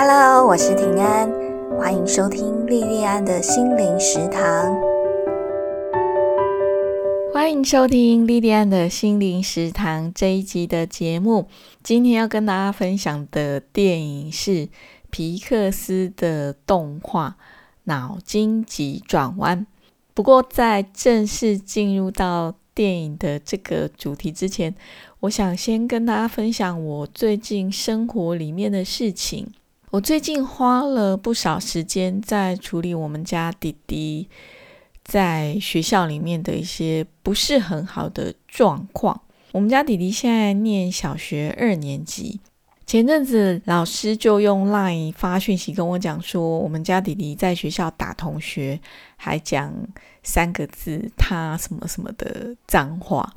Hello，我是平安，欢迎收听莉莉安的心灵食堂。欢迎收听莉莉安的心灵食堂这一集的节目。今天要跟大家分享的电影是皮克斯的动画《脑筋急转弯》。不过，在正式进入到电影的这个主题之前，我想先跟大家分享我最近生活里面的事情。我最近花了不少时间在处理我们家弟弟在学校里面的一些不是很好的状况。我们家弟弟现在念小学二年级，前阵子老师就用 LINE 发讯息跟我讲说，我们家弟弟在学校打同学，还讲三个字“他什么什么”的脏话。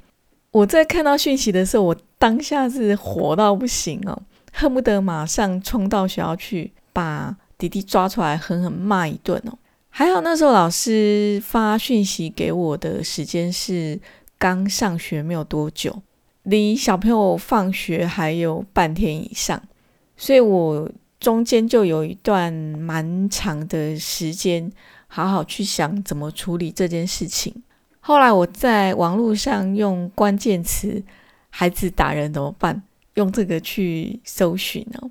我在看到讯息的时候，我当下是火到不行哦，恨不得马上冲到学校去把弟弟抓出来狠狠骂一顿哦。还好那时候老师发讯息给我的时间是刚上学没有多久，离小朋友放学还有半天以上，所以我中间就有一段蛮长的时间，好好去想怎么处理这件事情。后来我在网络上用关键词“孩子打人怎么办”，用这个去搜寻哦，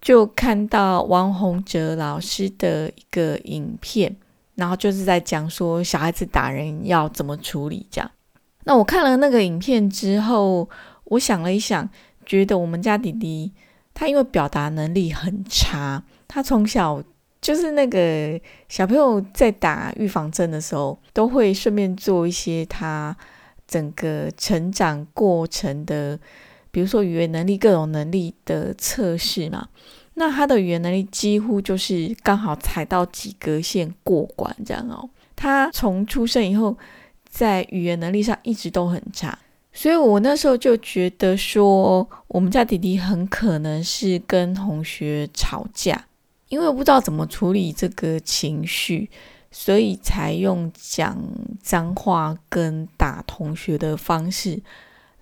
就看到王洪哲老师的一个影片，然后就是在讲说小孩子打人要怎么处理这样。那我看了那个影片之后，我想了一想，觉得我们家弟弟他因为表达能力很差，他从小。就是那个小朋友在打预防针的时候，都会顺便做一些他整个成长过程的，比如说语言能力、各种能力的测试嘛。那他的语言能力几乎就是刚好踩到及格线过关这样哦。他从出生以后，在语言能力上一直都很差，所以我那时候就觉得说，我们家弟弟很可能是跟同学吵架。因为我不知道怎么处理这个情绪，所以才用讲脏话跟打同学的方式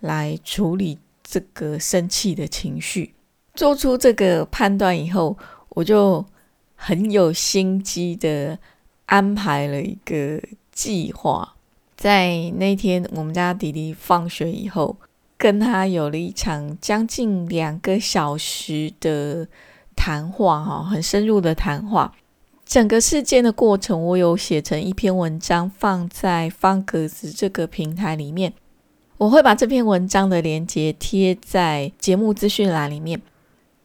来处理这个生气的情绪。做出这个判断以后，我就很有心机的安排了一个计划。在那天我们家弟弟放学以后，跟他有了一场将近两个小时的。谈话哈，很深入的谈话。整个事件的过程，我有写成一篇文章，放在方格子这个平台里面。我会把这篇文章的链接贴在节目资讯栏里面。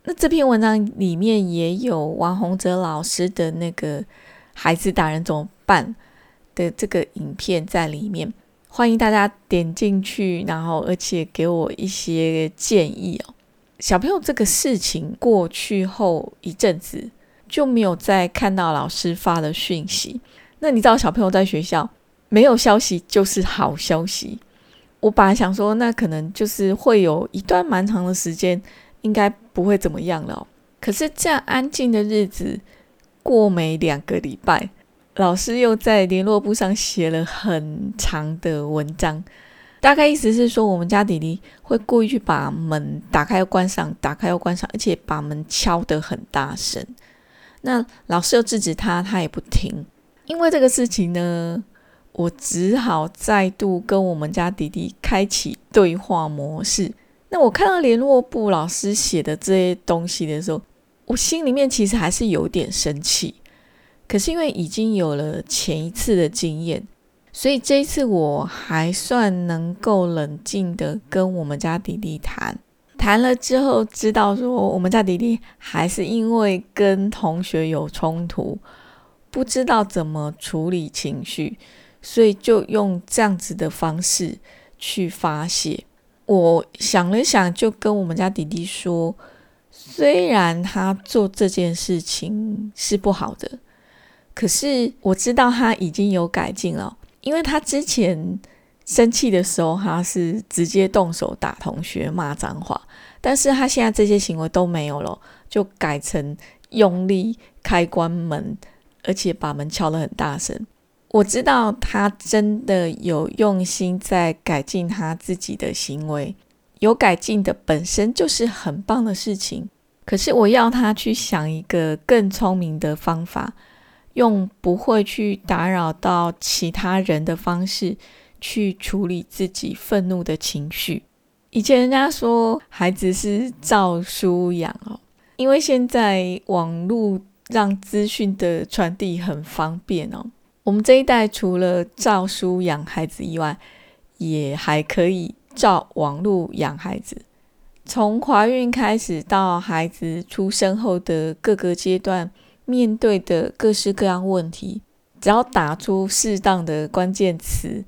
那这篇文章里面也有王洪哲老师的那个“孩子打人怎么办”的这个影片在里面，欢迎大家点进去，然后而且给我一些建议哦。小朋友这个事情过去后一阵子就没有再看到老师发的讯息。那你知道小朋友在学校没有消息就是好消息。我本来想说，那可能就是会有一段蛮长的时间，应该不会怎么样了。可是这样安静的日子过没两个礼拜，老师又在联络簿上写了很长的文章。大概意思是说，我们家弟弟会故意去把门打开又关上，打开又关上，而且把门敲得很大声。那老师又制止他，他也不听。因为这个事情呢，我只好再度跟我们家弟弟开启对话模式。那我看到联络部老师写的这些东西的时候，我心里面其实还是有点生气。可是因为已经有了前一次的经验。所以这一次我还算能够冷静的跟我们家弟弟谈，谈了之后知道说我们家弟弟还是因为跟同学有冲突，不知道怎么处理情绪，所以就用这样子的方式去发泄。我想了想，就跟我们家弟弟说，虽然他做这件事情是不好的，可是我知道他已经有改进了。因为他之前生气的时候，他是直接动手打同学、骂脏话，但是他现在这些行为都没有了，就改成用力开关门，而且把门敲得很大声。我知道他真的有用心在改进他自己的行为，有改进的本身就是很棒的事情。可是我要他去想一个更聪明的方法，用不会去打扰到其他人的方式去处理自己愤怒的情绪。以前人家说孩子是照书养哦，因为现在网络让资讯的传递很方便哦。我们这一代除了照书养孩子以外，也还可以照网络养孩子。从怀孕开始到孩子出生后的各个阶段，面对的各式各样问题，只要打出适当的关键词，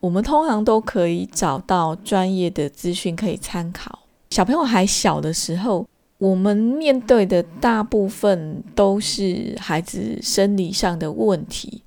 我们通常都可以找到专业的资讯可以参考。小朋友还小的时候，我们面对的大部分都是孩子生理上的问题。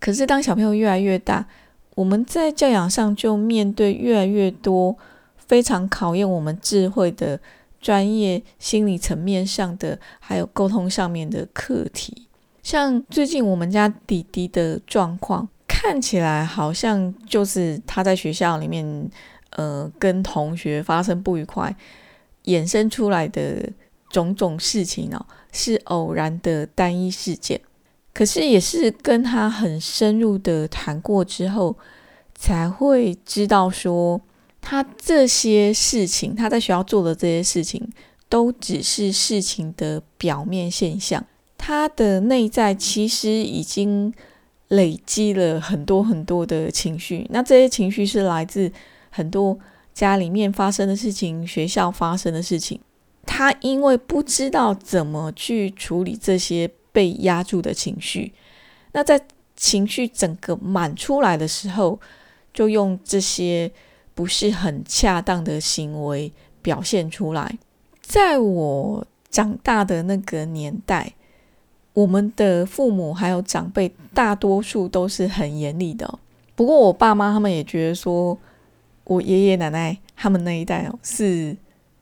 可是当小朋友越来越大，我们在教养上就面对越来越多非常考验我们智慧的专业心理层面上的，还有沟通上面的课题。像最近我们家弟弟的状况，看起来好像就是他在学校里面，呃，跟同学发生不愉快，衍生出来的种种事情哦，是偶然的单一事件。可是也是跟他很深入的谈过之后，才会知道说，他这些事情，他在学校做的这些事情，都只是事情的表面现象。他的内在其实已经累积了很多很多的情绪，那这些情绪是来自很多家里面发生的事情、学校发生的事情。他因为不知道怎么去处理这些。被压住的情绪，那在情绪整个满出来的时候，就用这些不是很恰当的行为表现出来。在我长大的那个年代，我们的父母还有长辈，大多数都是很严厉的。不过我爸妈他们也觉得说，我爷爷奶奶他们那一代哦是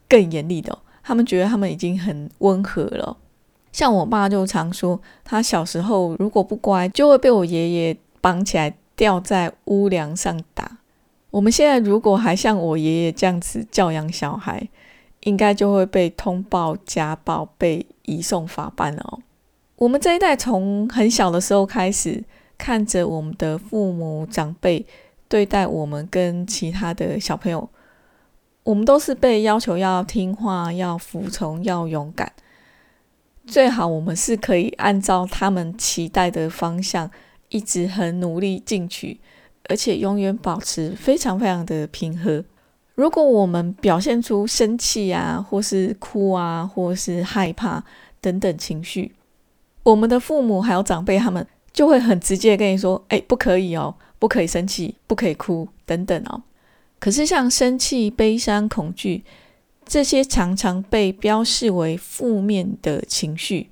更严厉的，他们觉得他们已经很温和了。像我爸就常说，他小时候如果不乖，就会被我爷爷绑起来吊在屋梁上打。我们现在如果还像我爷爷这样子教养小孩，应该就会被通报家暴，被移送法办哦。我们这一代从很小的时候开始，看着我们的父母长辈对待我们跟其他的小朋友，我们都是被要求要听话、要服从、要勇敢。最好我们是可以按照他们期待的方向，一直很努力进取，而且永远保持非常非常的平和。如果我们表现出生气啊，或是哭啊，或是害怕等等情绪，我们的父母还有长辈他们就会很直接跟你说：“哎，不可以哦，不可以生气，不可以哭等等哦。”可是像生气、悲伤、恐惧。这些常常被标示为负面的情绪，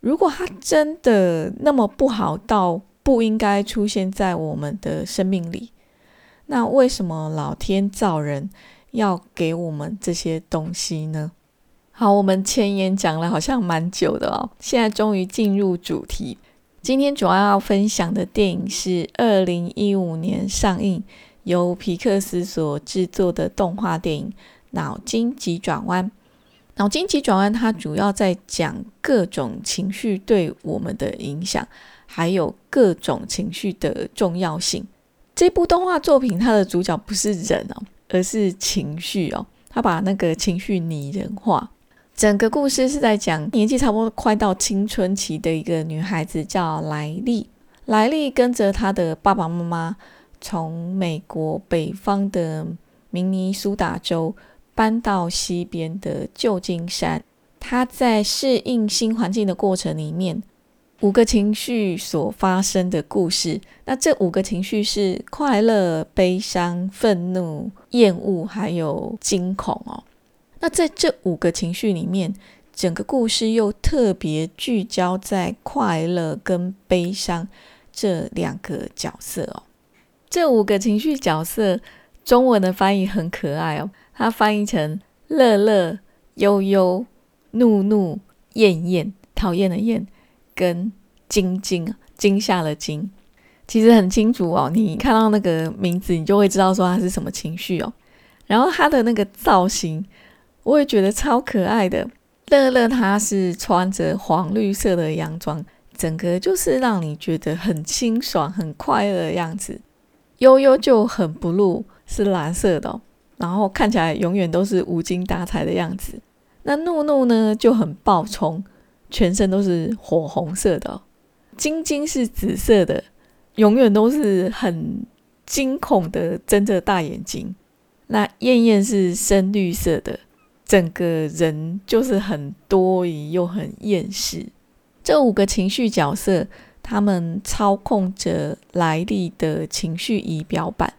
如果它真的那么不好到不应该出现在我们的生命里，那为什么老天造人要给我们这些东西呢？好，我们前言讲了好像蛮久的哦，现在终于进入主题。今天主要要分享的电影是二零一五年上映，由皮克斯所制作的动画电影。脑筋急转弯，脑筋急转弯，它主要在讲各种情绪对我们的影响，还有各种情绪的重要性。这部动画作品，它的主角不是人哦，而是情绪哦。他把那个情绪拟人化。整个故事是在讲年纪差不多快到青春期的一个女孩子，叫莱利。莱利跟着她的爸爸妈妈，从美国北方的明尼苏达州。搬到西边的旧金山，他在适应新环境的过程里面，五个情绪所发生的故事。那这五个情绪是快乐、悲伤、愤怒、厌恶，还有惊恐哦。那在这五个情绪里面，整个故事又特别聚焦在快乐跟悲伤这两个角色哦。这五个情绪角色，中文的翻译很可爱哦。它翻译成乐乐、悠悠、怒怒、厌厌、讨厌的厌，跟惊惊、惊吓的惊，其实很清楚哦。你看到那个名字，你就会知道说它是什么情绪哦。然后它的那个造型，我也觉得超可爱的。乐乐他是穿着黄绿色的洋装，整个就是让你觉得很清爽、很快乐的样子。悠悠就很 blue，是蓝色的哦，然后看起来永远都是无精打采的样子。那怒怒呢就很暴冲，全身都是火红色的。晶晶是紫色的，永远都是很惊恐的睁着大眼睛。那燕燕是深绿色的。整个人就是很多疑又很厌世。这五个情绪角色，他们操控着莱利的情绪仪表板，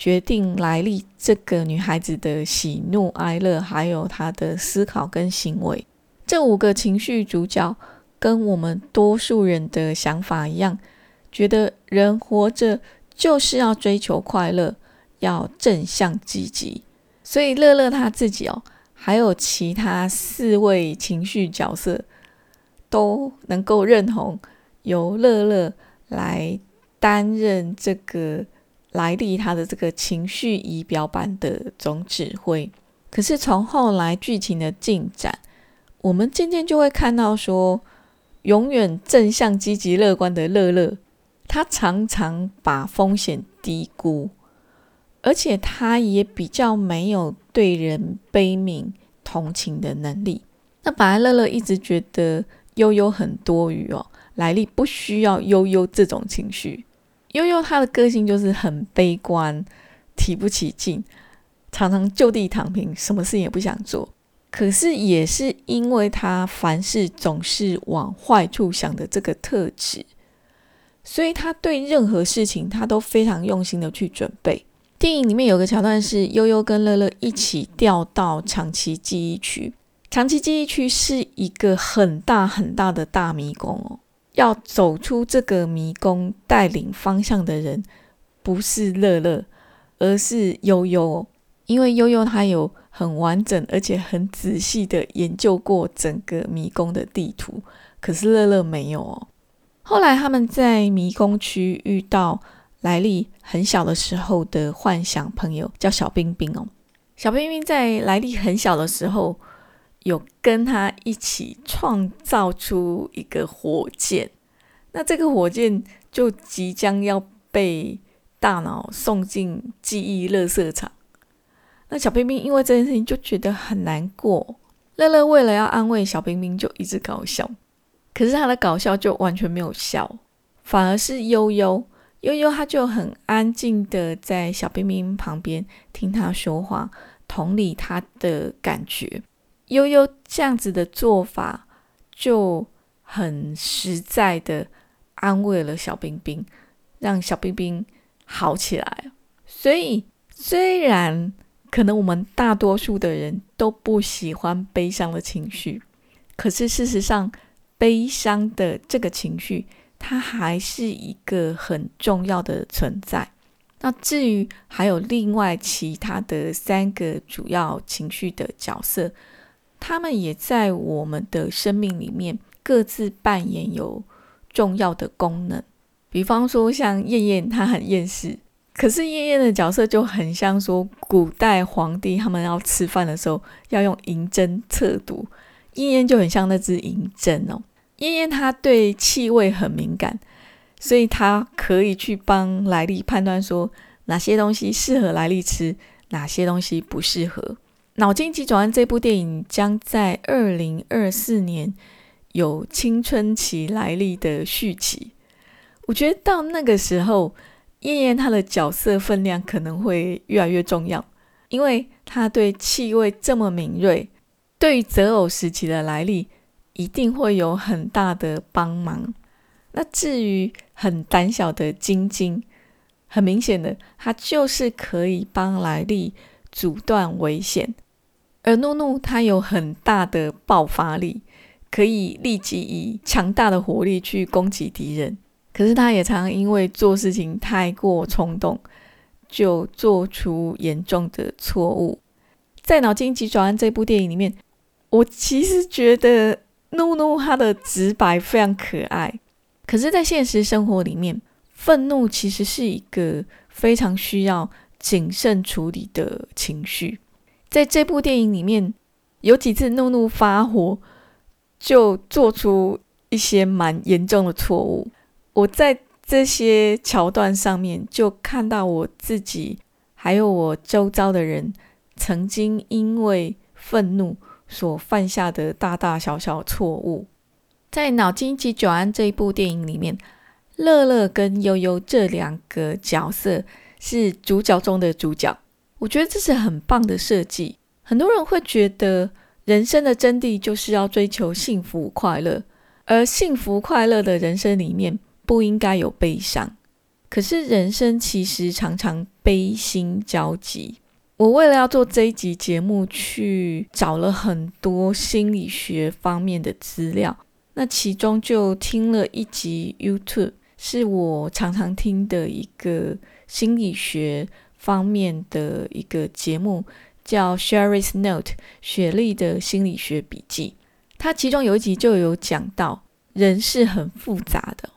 决定来历这个女孩子的喜怒哀乐，还有她的思考跟行为。这五个情绪主角跟我们多数人的想法一样，觉得人活着就是要追求快乐，要正向积极。所以乐乐他自己哦。还有其他四位情绪角色都能够认同由乐乐来担任这个莱利他的这个情绪仪表板的总指挥。可是从后来剧情的进展，我们渐渐就会看到说，永远正向、积极、乐观的乐乐，他常常把风险低估。而且他也比较没有对人悲悯同情的能力。那本来乐乐一直觉得悠悠很多余哦，莱利不需要悠悠这种情绪。悠悠他的个性就是很悲观，提不起劲，常常就地躺平，什么事也不想做。可是也是因为他凡事总是往坏处想的这个特质，所以他对任何事情他都非常用心的去准备。电影里面有个桥段是悠悠跟乐乐一起掉到长期记忆区。长期记忆区是一个很大很大的大迷宫哦。要走出这个迷宫，带领方向的人不是乐乐，而是悠悠。因为悠悠他有很完整而且很仔细的研究过整个迷宫的地图，可是乐乐没有哦。后来他们在迷宫区遇到。莱利很小的时候的幻想朋友叫小冰冰哦。小冰冰在莱利很小的时候，有跟他一起创造出一个火箭。那这个火箭就即将要被大脑送进记忆垃圾场。那小冰冰因为这件事情就觉得很难过。乐乐为了要安慰小冰冰，就一直搞笑。可是他的搞笑就完全没有笑，反而是悠悠。悠悠他就很安静的在小冰冰旁边听他说话，同理他的感觉。悠悠这样子的做法就很实在的安慰了小冰冰，让小冰冰好起来。所以虽然可能我们大多数的人都不喜欢悲伤的情绪，可是事实上悲伤的这个情绪。它还是一个很重要的存在。那至于还有另外其他的三个主要情绪的角色，他们也在我们的生命里面各自扮演有重要的功能。比方说，像燕燕，她很厌世，可是燕燕的角色就很像说古代皇帝他们要吃饭的时候要用银针测毒，燕燕就很像那只银针哦。燕燕她对气味很敏感，所以她可以去帮莱利判断说哪些东西适合莱利吃，哪些东西不适合。《脑筋急转弯》这部电影将在二零二四年有青春期来历的续集。我觉得到那个时候，燕燕她的角色分量可能会越来越重要，因为她对气味这么敏锐，对于择偶时期的来历。一定会有很大的帮忙。那至于很胆小的晶晶，很明显的，她就是可以帮来历阻断危险。而怒怒他有很大的爆发力，可以立即以强大的火力去攻击敌人。可是他也常因为做事情太过冲动，就做出严重的错误。在《脑筋急转弯》这部电影里面，我其实觉得。怒怒，他的直白非常可爱，可是，在现实生活里面，愤怒其实是一个非常需要谨慎处理的情绪。在这部电影里面，有几次怒怒发火，就做出一些蛮严重的错误。我在这些桥段上面就看到我自己，还有我周遭的人，曾经因为愤怒所犯下的大大小小错误。在《脑筋急转弯》这一部电影里面，乐乐跟悠悠这两个角色是主角中的主角。我觉得这是很棒的设计。很多人会觉得人生的真谛就是要追求幸福快乐，而幸福快乐的人生里面不应该有悲伤。可是人生其实常常悲心交集。我为了要做这一集节目，去找了很多心理学方面的资料。那其中就听了一集 YouTube，是我常常听的一个心理学方面的一个节目。叫 Sherry's Note，雪莉的心理学笔记。它其中有一集就有讲到，人是很复杂的，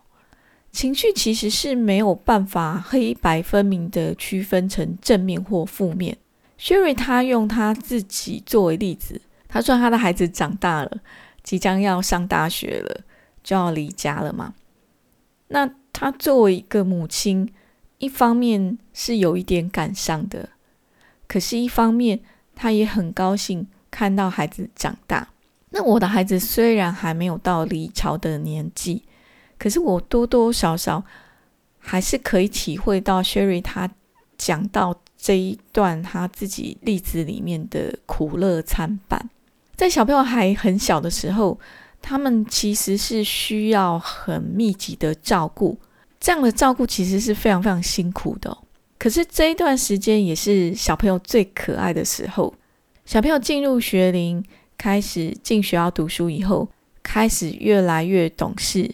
情绪其实是没有办法黑白分明的区分成正面或负面。Sherry 他用他自己作为例子，他说他的孩子长大了，即将要上大学了，就要离家了嘛。那他作为一个母亲，一方面是有一点感伤的。可是，一方面，他也很高兴看到孩子长大。那我的孩子虽然还没有到离巢的年纪，可是我多多少少还是可以体会到 Sherry 他讲到这一段他自己例子里面的苦乐参半。在小朋友还很小的时候，他们其实是需要很密集的照顾，这样的照顾其实是非常非常辛苦的。可是这一段时间也是小朋友最可爱的时候。小朋友进入学龄，开始进学校读书以后，开始越来越懂事。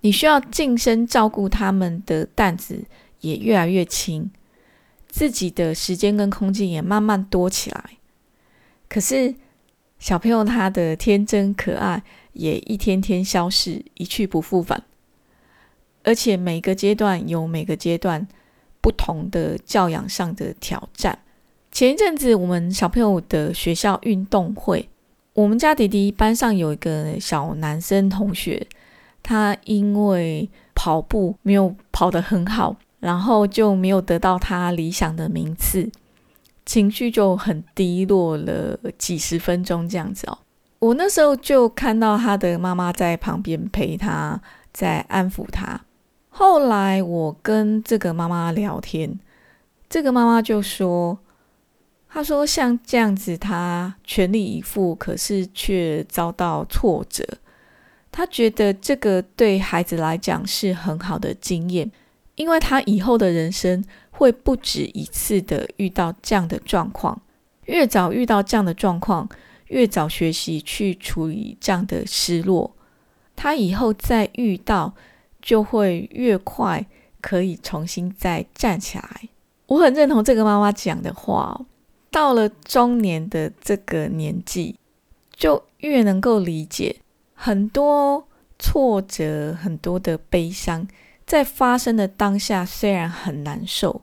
你需要近身照顾他们的担子也越来越轻，自己的时间跟空间也慢慢多起来。可是小朋友他的天真可爱也一天天消失，一去不复返。而且每个阶段有每个阶段。不同的教养上的挑战。前一阵子，我们小朋友的学校运动会，我们家弟弟班上有一个小男生同学，他因为跑步没有跑得很好，然后就没有得到他理想的名次，情绪就很低落了几十分钟这样子哦。我那时候就看到他的妈妈在旁边陪他，在安抚他。后来我跟这个妈妈聊天，这个妈妈就说：“她说像这样子，她全力以赴，可是却遭到挫折。她觉得这个对孩子来讲是很好的经验，因为他以后的人生会不止一次的遇到这样的状况。越早遇到这样的状况，越早学习去处理这样的失落，他以后再遇到。”就会越快可以重新再站起来。我很认同这个妈妈讲的话。到了中年的这个年纪，就越能够理解很多挫折、很多的悲伤，在发生的当下虽然很难受，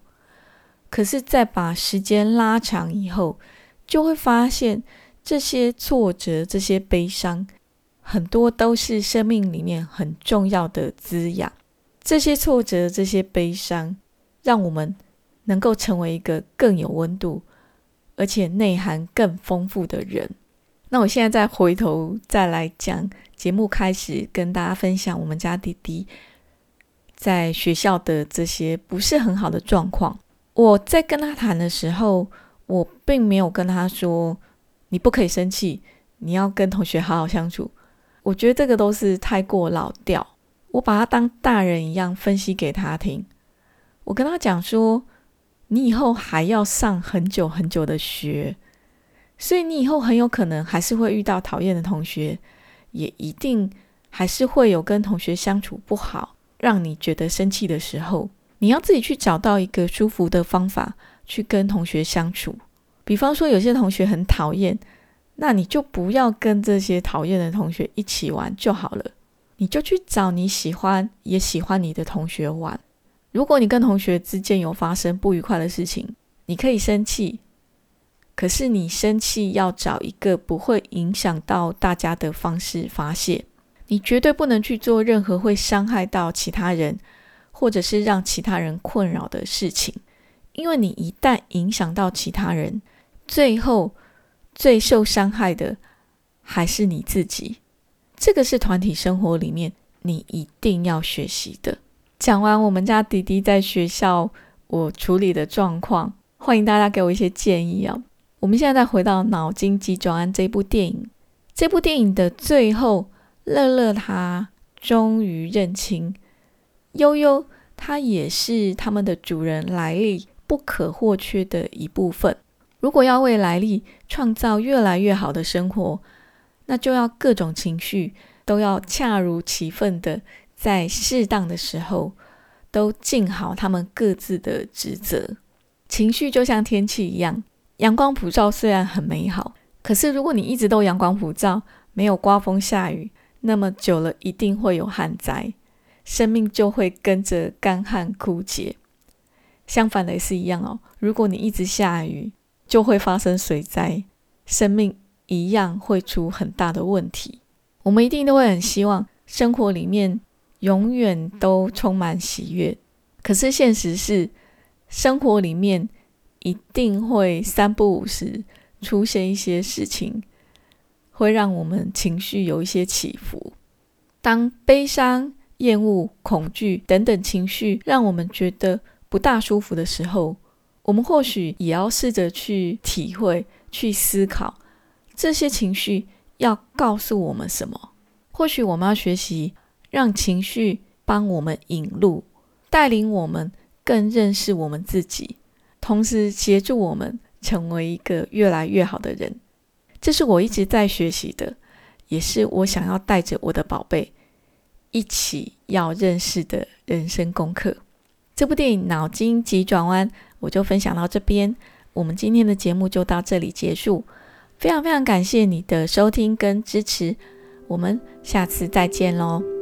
可是，在把时间拉长以后，就会发现这些挫折、这些悲伤。很多都是生命里面很重要的滋养。这些挫折、这些悲伤，让我们能够成为一个更有温度，而且内涵更丰富的人。那我现在再回头再来讲节目开始，跟大家分享我们家弟弟在学校的这些不是很好的状况。我在跟他谈的时候，我并没有跟他说：“你不可以生气，你要跟同学好好相处。”我觉得这个都是太过老调。我把他当大人一样分析给他听。我跟他讲说：“你以后还要上很久很久的学，所以你以后很有可能还是会遇到讨厌的同学，也一定还是会有跟同学相处不好，让你觉得生气的时候。你要自己去找到一个舒服的方法去跟同学相处。比方说，有些同学很讨厌。”那你就不要跟这些讨厌的同学一起玩就好了，你就去找你喜欢也喜欢你的同学玩。如果你跟同学之间有发生不愉快的事情，你可以生气，可是你生气要找一个不会影响到大家的方式发泄。你绝对不能去做任何会伤害到其他人，或者是让其他人困扰的事情，因为你一旦影响到其他人，最后最受伤害的还是你自己。这个是团体生活里面你一定要学习的。讲完我们家弟弟在学校我处理的状况，欢迎大家给我一些建议啊。我们现在再回到《脑筋急转弯》这部电影，这部电影的最后。乐乐他终于认清，悠悠他也是他们的主人莱利不可或缺的一部分。如果要为来历创造越来越好的生活，那就要各种情绪都要恰如其分的，在适当的时候都尽好他们各自的职责。情绪就像天气一样，阳光普照虽然很美好，可是如果你一直都阳光普照，没有刮风下雨。那么久了，一定会有旱灾，生命就会跟着干旱枯竭。相反的也是一样哦。如果你一直下雨，就会发生水灾，生命一样会出很大的问题。我们一定都会很希望生活里面永远都充满喜悦，可是现实是，生活里面一定会三不五时出现一些事情。会让我们情绪有一些起伏。当悲伤、厌恶、恐惧等等情绪让我们觉得不大舒服的时候，我们或许也要试着去体会、去思考这些情绪要告诉我们什么。或许我们要学习让情绪帮我们引路，带领我们更认识我们自己，同时协助我们成为一个越来越好的人。这是我一直在学习的，也是我想要带着我的宝贝一起要认识的人生功课。这部电影《脑筋急转弯》，我就分享到这边。我们今天的节目就到这里结束，非常非常感谢你的收听跟支持，我们下次再见喽。